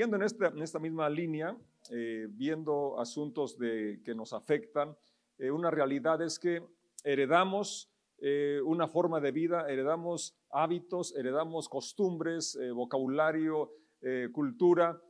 siguiendo en esta, en esta misma línea, eh, viendo asuntos de, que nos afectan, eh, una realidad es que heredamos una forma de vida, heredamos hábitos, heredamos costumbres, vocabulario, cultura.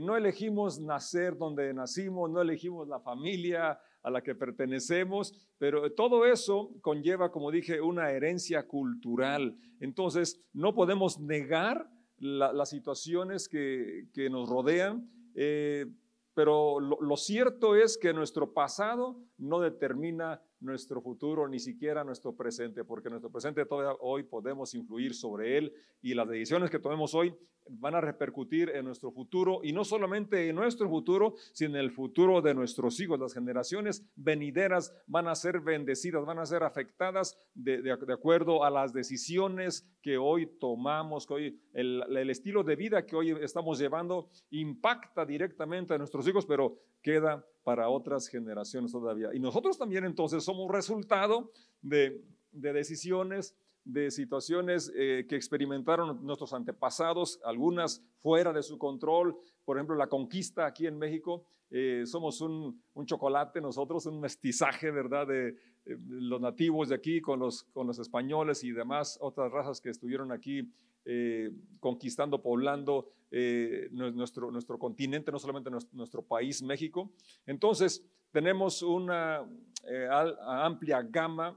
no elegimos nacer donde nacimos, no elegimos la familia a la que pertenecemos, pero todo eso conlleva, como dije, una herencia cultural. Entonces, no podemos negar las situaciones que, nos rodean, eh, pero lo, cierto es que nuestro pasado no determina nuestro futuro, ni siquiera nuestro presente, porque nuestro presente todavía hoy podemos influir sobre él y las decisiones que tomemos hoy van a repercutir en nuestro futuro y no solamente en nuestro futuro, sino en el futuro de nuestros hijos. Las generaciones venideras van a ser bendecidas, van a ser afectadas de, acuerdo a las decisiones que hoy tomamos, que hoy el, el estilo de vida que hoy estamos llevando impacta directamente a nuestros hijos, pero queda para otras generaciones todavía. Y nosotros también entonces somos resultado de, de decisiones de situaciones eh, que experimentaron nuestros antepasados, algunas fuera de su control, por ejemplo, la conquista aquí en México, eh, somos un, chocolate nosotros, un mestizaje, ¿verdad?, de eh, los nativos de aquí con los, con los españoles y demás otras razas que estuvieron aquí conquistando, poblando nuestro, nuestro continente, no solamente nuestro, país, México. Entonces, tenemos una amplia gama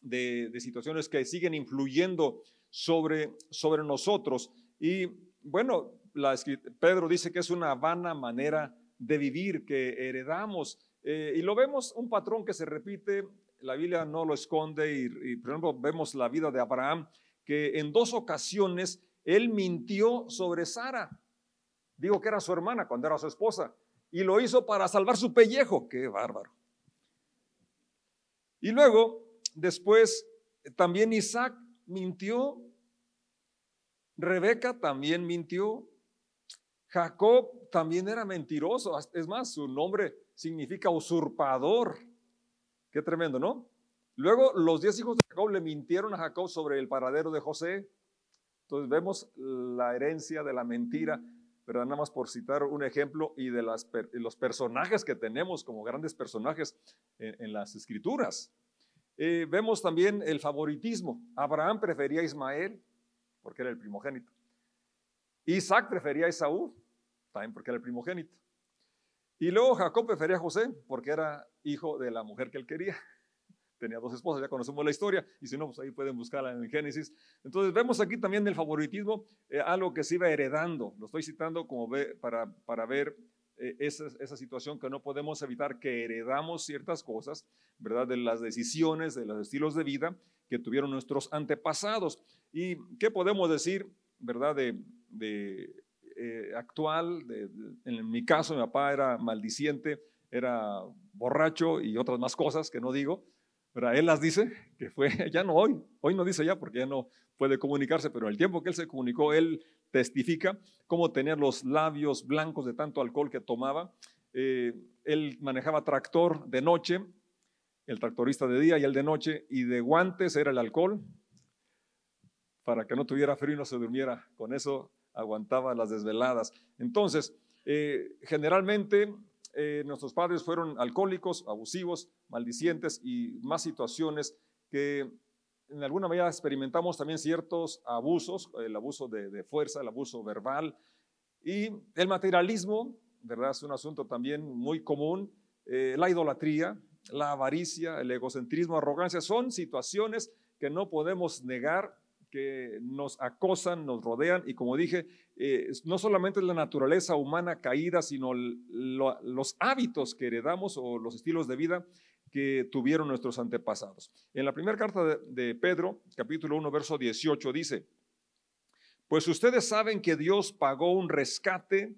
de, situaciones que siguen influyendo sobre, sobre nosotros. Y bueno, Pedro dice que es una vana manera de vivir que heredamos. Eh, y lo vemos un patrón que se repite, la Biblia no lo esconde, y, por ejemplo vemos la vida de Abraham, que en dos ocasiones él mintió sobre Sara. Digo que era su hermana cuando era su esposa. Y lo hizo para salvar su pellejo. Qué bárbaro. Y luego Después, también Isaac mintió. Rebeca también mintió. Jacob también era mentiroso. Es más, su nombre significa usurpador. Qué tremendo, ¿no? Luego los diez hijos de Jacob le mintieron a Jacob sobre el paradero de José. Entonces vemos la herencia de la mentira, pero nada más por citar un ejemplo y de los personajes que tenemos como grandes personajes en las escrituras. Eh, vemos también el favoritismo. Abraham prefería a Ismael porque era el primogénito. Isaac prefería a Esaú también porque era el primogénito. Y luego Jacob prefería a José porque era hijo de la mujer que él quería. Tenía dos esposas, ya conocemos la historia, y si no, pues ahí pueden buscarla en el Génesis. Entonces vemos aquí también el favoritismo, eh, algo que se iba heredando. Lo estoy citando como ve, para, para ver eh, esa, esa, situación que no podemos evitar, que heredamos ciertas cosas, ¿verdad? De las decisiones, de los estilos de vida que tuvieron nuestros antepasados. ¿Y qué podemos decir, ¿verdad? De, de eh, actual, en mi caso, mi papá era maldiciente, era borracho y otras más cosas que no digo, pero él las dice, que fue, ya no hoy, hoy no dice ya porque ya no puede comunicarse, pero el tiempo que él se comunicó, él testifica cómo tener los labios blancos de tanto alcohol que tomaba. Eh, él manejaba tractor de noche, el tractorista de día y el de noche, y de guantes era el alcohol, para que no tuviera frío y no se durmiera. Con eso aguantaba las desveladas. Entonces, eh, generalmente eh, nuestros padres fueron alcohólicos, abusivos, maldicientes y más situaciones que en alguna medida experimentamos también ciertos abusos, el abuso de, fuerza, el abuso verbal y el materialismo, ¿verdad? Es un asunto también muy común, eh, la idolatría, la avaricia, el egocentrismo, arrogancia, son situaciones que no podemos negar que nos acosan, nos rodean y como dije, eh, no solamente es la naturaleza humana caída, sino los hábitos que heredamos o los estilos de vida que tuvieron nuestros antepasados. En la primera carta de, Pedro, capítulo 1, verso 18, dice, pues ustedes saben que Dios pagó un rescate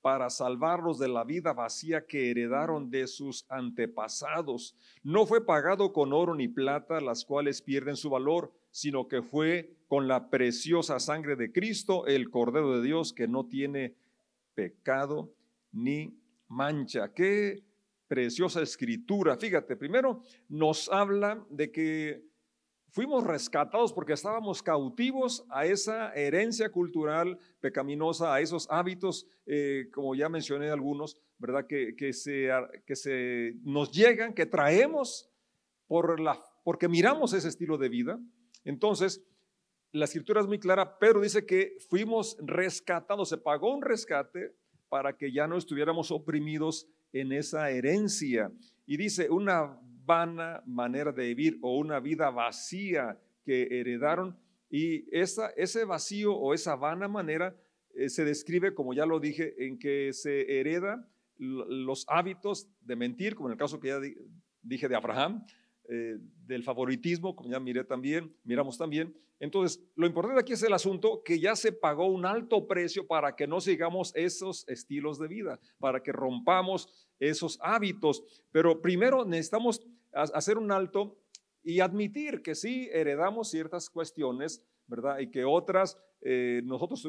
para salvarlos de la vida vacía que heredaron de sus antepasados. No fue pagado con oro ni plata, las cuales pierden su valor, sino que fue con la preciosa sangre de Cristo, el Cordero de Dios, que no tiene pecado ni mancha. Qué preciosa escritura. Fíjate, primero nos habla de que fuimos rescatados porque estábamos cautivos a esa herencia cultural pecaminosa, a esos hábitos, eh, como ya mencioné algunos, ¿verdad? Que, que, se, que se nos llegan, que traemos por la, porque miramos ese estilo de vida. Entonces, la escritura es muy clara, Pedro dice que fuimos rescatados, se pagó un rescate para que ya no estuviéramos oprimidos en esa herencia. Y dice, una vana manera de vivir o una vida vacía que heredaron. Y esa, ese vacío o esa vana manera eh, se describe, como ya lo dije, en que se hereda los hábitos de mentir, como en el caso que ya dije de Abraham, eh, del favoritismo, como ya miré también, miramos también. Entonces, lo importante aquí es el asunto que ya se pagó un alto precio para que no sigamos esos estilos de vida, para que rompamos esos hábitos. Pero primero necesitamos hacer un alto y admitir que sí heredamos ciertas cuestiones, ¿verdad? Y que otras eh, nosotros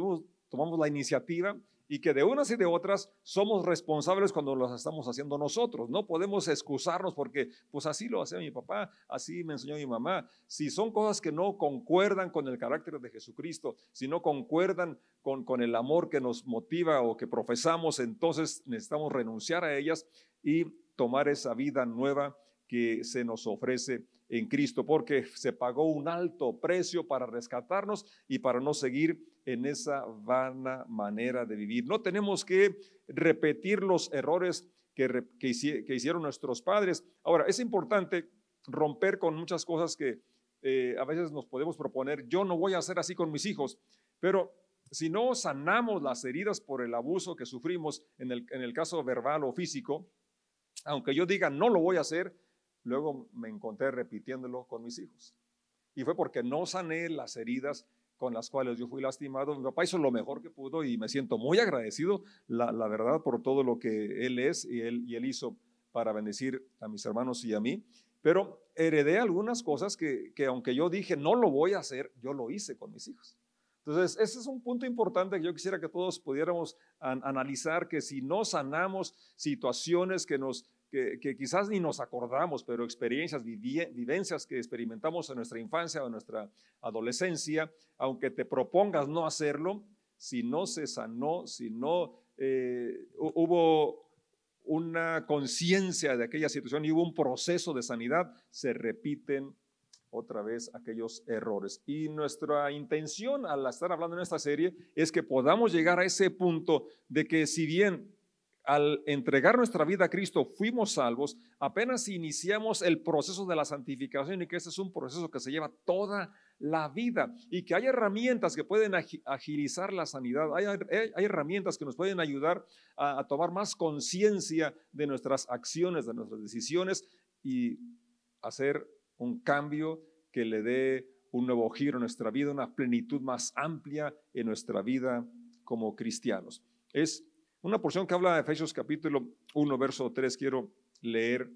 tomamos la iniciativa y que de unas y de otras somos responsables cuando las estamos haciendo nosotros. No podemos excusarnos porque pues así lo hacía mi papá, así me enseñó mi mamá. Si son cosas que no concuerdan con el carácter de Jesucristo, si no concuerdan con, con el amor que nos motiva o que profesamos, entonces necesitamos renunciar a ellas y tomar esa vida nueva que se nos ofrece en Cristo, porque se pagó un alto precio para rescatarnos y para no seguir en esa vana manera de vivir. No tenemos que repetir los errores que, que, hicieron nuestros padres. Ahora, es importante romper con muchas cosas que eh, a veces nos podemos proponer. Yo no voy a hacer así con mis hijos, pero si no sanamos las heridas por el abuso que sufrimos en el, en el caso verbal o físico, aunque yo diga no lo voy a hacer, luego me encontré repitiéndolo con mis hijos. Y fue porque no sané las heridas con las cuales yo fui lastimado. Mi papá hizo lo mejor que pudo y me siento muy agradecido, la, verdad, por todo lo que él es y él, hizo para bendecir a mis hermanos y a mí. Pero heredé algunas cosas que, que aunque yo dije no lo voy a hacer, yo lo hice con mis hijos. Entonces, ese es un punto importante que yo quisiera que todos pudiéramos analizar, que si no sanamos situaciones que nos que, quizás ni nos acordamos, pero experiencias, vivencias que experimentamos en nuestra infancia o en nuestra adolescencia, aunque te propongas no hacerlo, si no se sanó, si no eh, hubo una conciencia de aquella situación y hubo un proceso de sanidad, se repiten otra vez aquellos errores. Y nuestra intención al estar hablando en esta serie es que podamos llegar a ese punto de que si bien al entregar nuestra vida a Cristo fuimos salvos, apenas iniciamos el proceso de la santificación y que este es un proceso que se lleva toda la vida y que hay herramientas que pueden agilizar la sanidad, hay, herramientas que nos pueden ayudar a, tomar más conciencia de nuestras acciones, de nuestras decisiones y hacer un cambio que le dé un nuevo giro a nuestra vida, una plenitud más amplia en nuestra vida como cristianos. Es una porción que habla de Efesios capítulo 1, verso 3, quiero leer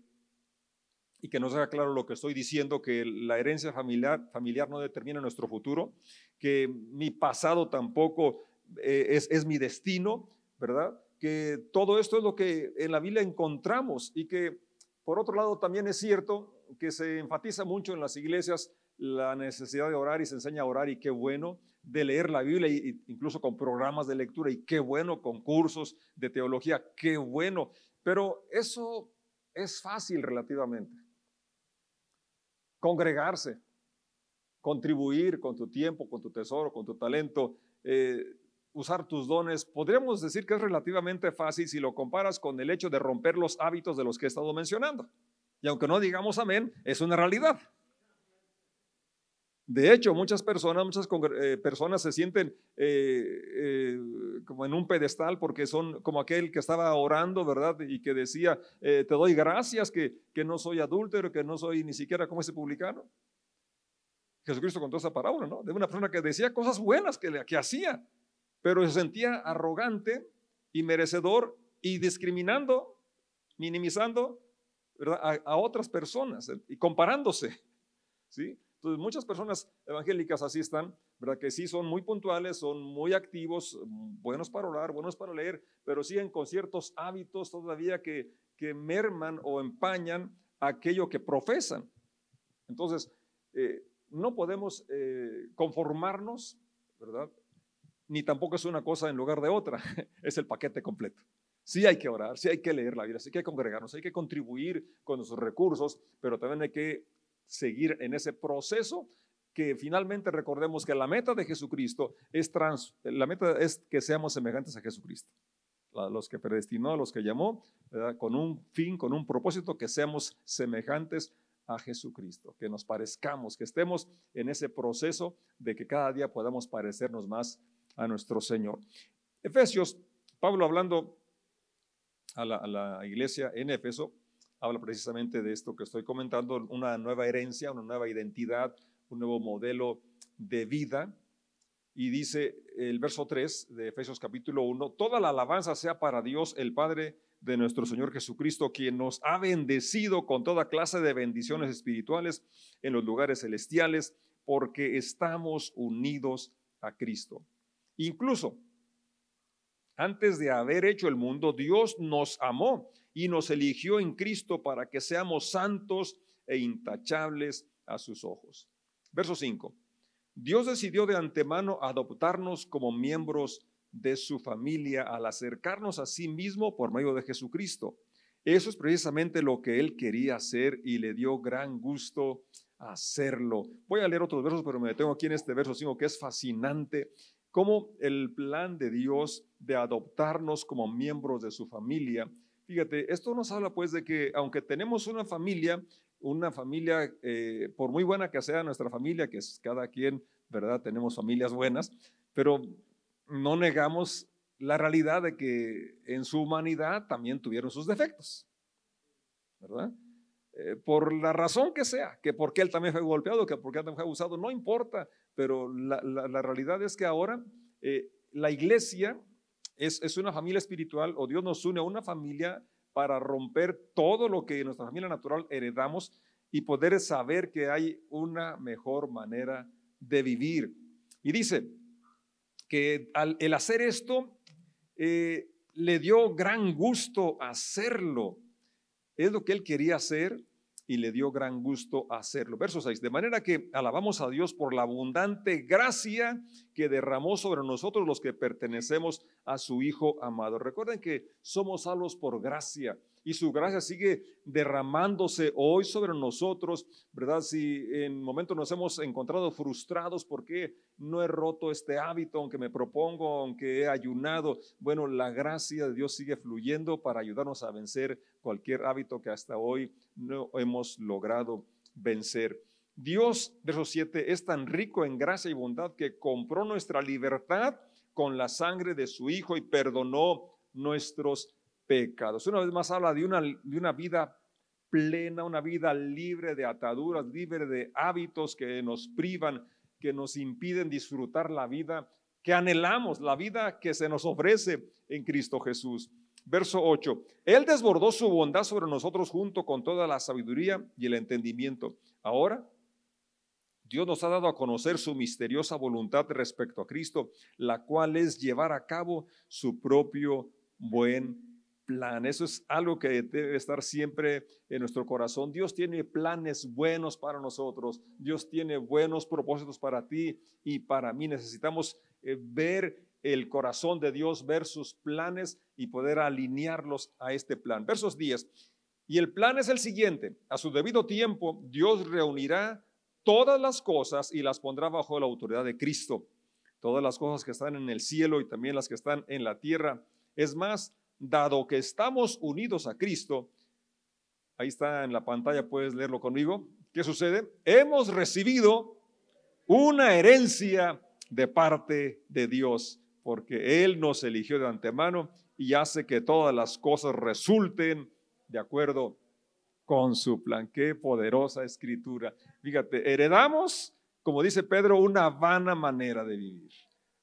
y que nos haga claro lo que estoy diciendo, que la herencia familiar, familiar no determina nuestro futuro, que mi pasado tampoco eh, es, es mi destino, ¿verdad? Que todo esto es lo que en la Biblia encontramos y que por otro lado también es cierto que se enfatiza mucho en las iglesias la necesidad de orar y se enseña a orar y qué bueno, de leer la Biblia, incluso con programas de lectura, y qué bueno, con cursos de teología, qué bueno. Pero eso es fácil relativamente. Congregarse, contribuir con tu tiempo, con tu tesoro, con tu talento, eh, usar tus dones, podríamos decir que es relativamente fácil si lo comparas con el hecho de romper los hábitos de los que he estado mencionando. Y aunque no digamos amén, es una realidad. De hecho, muchas personas, muchas eh, personas se sienten eh, eh, como en un pedestal porque son como aquel que estaba orando, ¿verdad? Y que decía, te doy gracias que, que no soy adúltero, que no soy ni siquiera como ese publicano. Jesucristo contó esa parábola, ¿no? De una persona que decía cosas buenas que, que hacía, pero se sentía arrogante y merecedor y discriminando, minimizando a otras personas y comparándose, ¿sí? Entonces, muchas personas evangélicas así están, ¿verdad? Que sí son muy puntuales, son muy activos, buenos para orar, buenos para leer, pero siguen con ciertos hábitos todavía que, que merman o empañan aquello que profesan. Entonces, eh, no podemos eh, conformarnos, ¿verdad? Ni tampoco es una cosa en lugar de otra, es el paquete completo. Sí hay que orar, sí hay que leer la Biblia, sí hay que congregarnos, hay que contribuir con nuestros recursos, pero también hay que seguir en ese proceso que finalmente recordemos que la meta de Jesucristo es trans, la meta es que seamos semejantes a Jesucristo. Los que predestinó, los que llamó, con un fin, con un propósito, que seamos semejantes a Jesucristo, que nos parezcamos, que estemos en ese proceso de que cada día podamos parecernos más a nuestro Señor. Efesios, Pablo hablando a la, a la iglesia en Éfeso, habla precisamente de esto que estoy comentando, una nueva herencia, una nueva identidad, un nuevo modelo de vida. Y dice el verso 3 de Efesios capítulo 1, toda la alabanza sea para Dios, el Padre de nuestro Señor Jesucristo, quien nos ha bendecido con toda clase de bendiciones espirituales en los lugares celestiales, porque estamos unidos a Cristo. Incluso antes de haber hecho el mundo, Dios nos amó y nos eligió en Cristo para que seamos santos e intachables a sus ojos. Verso 5. Dios decidió de antemano adoptarnos como miembros de su familia al acercarnos a sí mismo por medio de Jesucristo. Eso es precisamente lo que él quería hacer y le dio gran gusto hacerlo. Voy a leer otros versos, pero me detengo aquí en este verso 5 que es fascinante cómo el plan de Dios de adoptarnos como miembros de su familia. Fíjate, esto nos habla pues de que aunque tenemos una familia, una familia, eh, por muy buena que sea nuestra familia, que es cada quien, ¿verdad? Tenemos familias buenas, pero no negamos la realidad de que en su humanidad también tuvieron sus defectos, ¿verdad? Eh, por la razón que sea, que porque él también fue golpeado, que porque él también fue abusado, no importa, pero la, realidad es que ahora eh, la iglesia es, una familia espiritual o Dios nos une a una familia para romper todo lo que en nuestra familia natural heredamos y poder saber que hay una mejor manera de vivir. Y dice que al hacer esto eh, le dio gran gusto hacerlo. Es lo que él quería hacer y le dio gran gusto hacerlo. Verso 6. De manera que alabamos a Dios por la abundante gracia que derramó sobre nosotros los que pertenecemos a su Hijo amado. Recuerden que somos salvos por gracia y su gracia sigue derramándose hoy sobre nosotros, ¿verdad? Si en momentos nos hemos encontrado frustrados porque no he roto este hábito, aunque me propongo, aunque he ayunado, bueno, la gracia de Dios sigue fluyendo para ayudarnos a vencer cualquier hábito que hasta hoy no hemos logrado vencer. Dios, verso 7, es tan rico en gracia y bondad que compró nuestra libertad con la sangre de su Hijo y perdonó nuestros pecados. Una vez más habla de una, de una vida plena, una vida libre de ataduras, libre de hábitos que nos privan, que nos impiden disfrutar la vida que anhelamos, la vida que se nos ofrece en Cristo Jesús. Verso 8. Él desbordó su bondad sobre nosotros junto con toda la sabiduría y el entendimiento. Ahora, Dios nos ha dado a conocer su misteriosa voluntad respecto a Cristo, la cual es llevar a cabo su propio buen plan. Eso es algo que debe estar siempre en nuestro corazón. Dios tiene planes buenos para nosotros. Dios tiene buenos propósitos para ti y para mí. Necesitamos eh, ver el corazón de Dios, ver sus planes y poder alinearlos a este plan. Versos 10. Y el plan es el siguiente. A su debido tiempo, Dios reunirá todas las cosas y las pondrá bajo la autoridad de Cristo. Todas las cosas que están en el cielo y también las que están en la tierra. Es más, dado que estamos unidos a Cristo, ahí está en la pantalla, puedes leerlo conmigo, ¿qué sucede? Hemos recibido una herencia de parte de Dios, porque Él nos eligió de antemano y hace que todas las cosas resulten de acuerdo con su plan. Qué poderosa escritura. Fíjate, heredamos, como dice Pedro, una vana manera de vivir.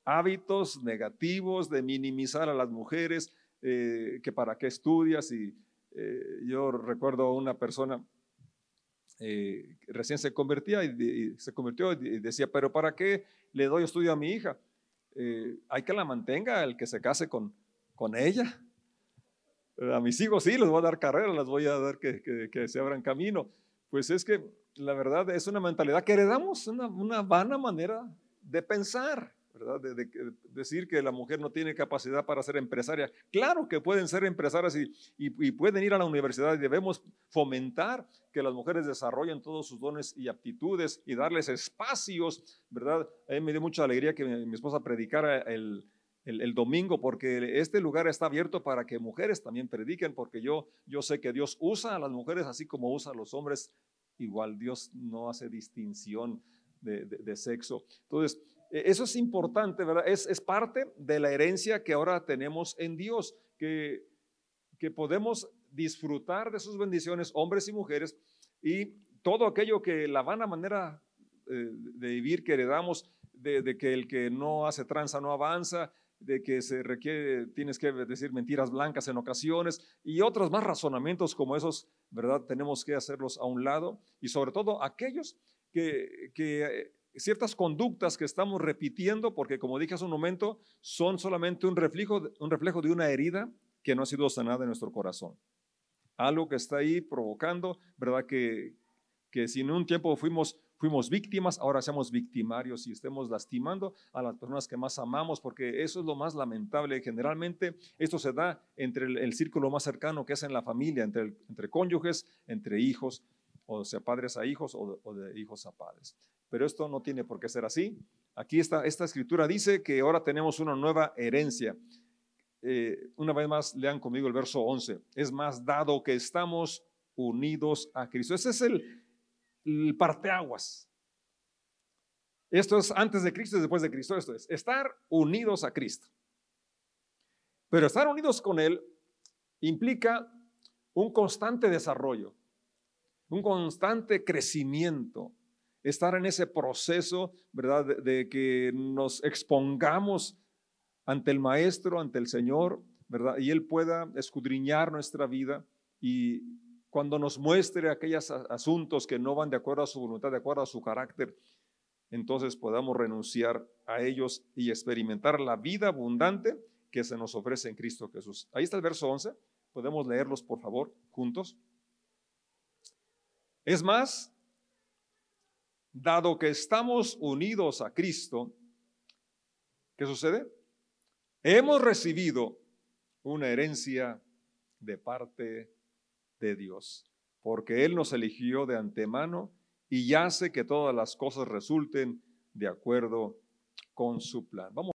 Hábitos negativos de minimizar a las mujeres, eh, que para qué estudias. Y eh, yo recuerdo una persona eh, recién se convertía y, se convirtió y decía, pero ¿para qué le doy estudio a mi hija? hay que la mantenga el que se case con, con ella. A mis hijos sí, les voy a dar carrera, les voy a dar que, que, se abran camino, Pues es que la verdad es una mentalidad que heredamos, una, una vana manera de pensar. ¿Verdad? De, decir que la mujer no tiene capacidad para ser empresaria. Claro que pueden ser empresarias y, y, pueden ir a la universidad y debemos fomentar que las mujeres desarrollen todos sus dones y aptitudes y darles espacios, ¿verdad? A mí me dio mucha alegría que mi, esposa predicara el, el, el, domingo porque este lugar está abierto para que mujeres también prediquen porque yo, yo sé que Dios usa a las mujeres así como usa a los hombres. Igual Dios no hace distinción de, de, de sexo. Entonces, eso es importante, ¿verdad? Es, es, parte de la herencia que ahora tenemos en Dios, que, que podemos disfrutar de sus bendiciones, hombres y mujeres, y todo aquello que la vana manera eh, de vivir que heredamos, de, de, que el que no hace tranza no avanza, de que se requiere, tienes que decir mentiras blancas en ocasiones y otros más razonamientos como esos, ¿verdad? Tenemos que hacerlos a un lado y sobre todo aquellos que, que ciertas conductas que estamos repitiendo, porque como dije hace un momento, son solamente un reflejo, un reflejo de una herida que no ha sido sanada en nuestro corazón. Algo que está ahí provocando, ¿verdad? Que, que si en un tiempo fuimos, fuimos víctimas, ahora seamos victimarios y estemos lastimando a las personas que más amamos, porque eso es lo más lamentable. Generalmente esto se da entre el, círculo más cercano, que es en la familia, entre, entre cónyuges, entre hijos, o sea, padres a hijos o o de hijos a padres pero esto no tiene por qué ser así. Aquí está, esta escritura dice que ahora tenemos una nueva herencia. Eh, una vez más, lean conmigo el verso 11. Es más, dado que estamos unidos a Cristo. Ese es el, el parteaguas. Esto es antes de Cristo y después de Cristo. Esto es estar unidos a Cristo. Pero estar unidos con Él implica un constante desarrollo, un constante crecimiento, estar en ese proceso, ¿verdad? De, que nos expongamos ante el Maestro, ante el Señor, ¿verdad? Y Él pueda escudriñar nuestra vida y cuando nos muestre aquellos asuntos que no van de acuerdo a su voluntad, de acuerdo a su carácter, entonces podamos renunciar a ellos y experimentar la vida abundante que se nos ofrece en Cristo Jesús. Ahí está el verso 11. Podemos leerlos, por favor, juntos. Es más, dado que estamos unidos a Cristo, ¿qué sucede? Hemos recibido una herencia de parte de Dios, porque Él nos eligió de antemano y hace que todas las cosas resulten de acuerdo con su plan. Vamos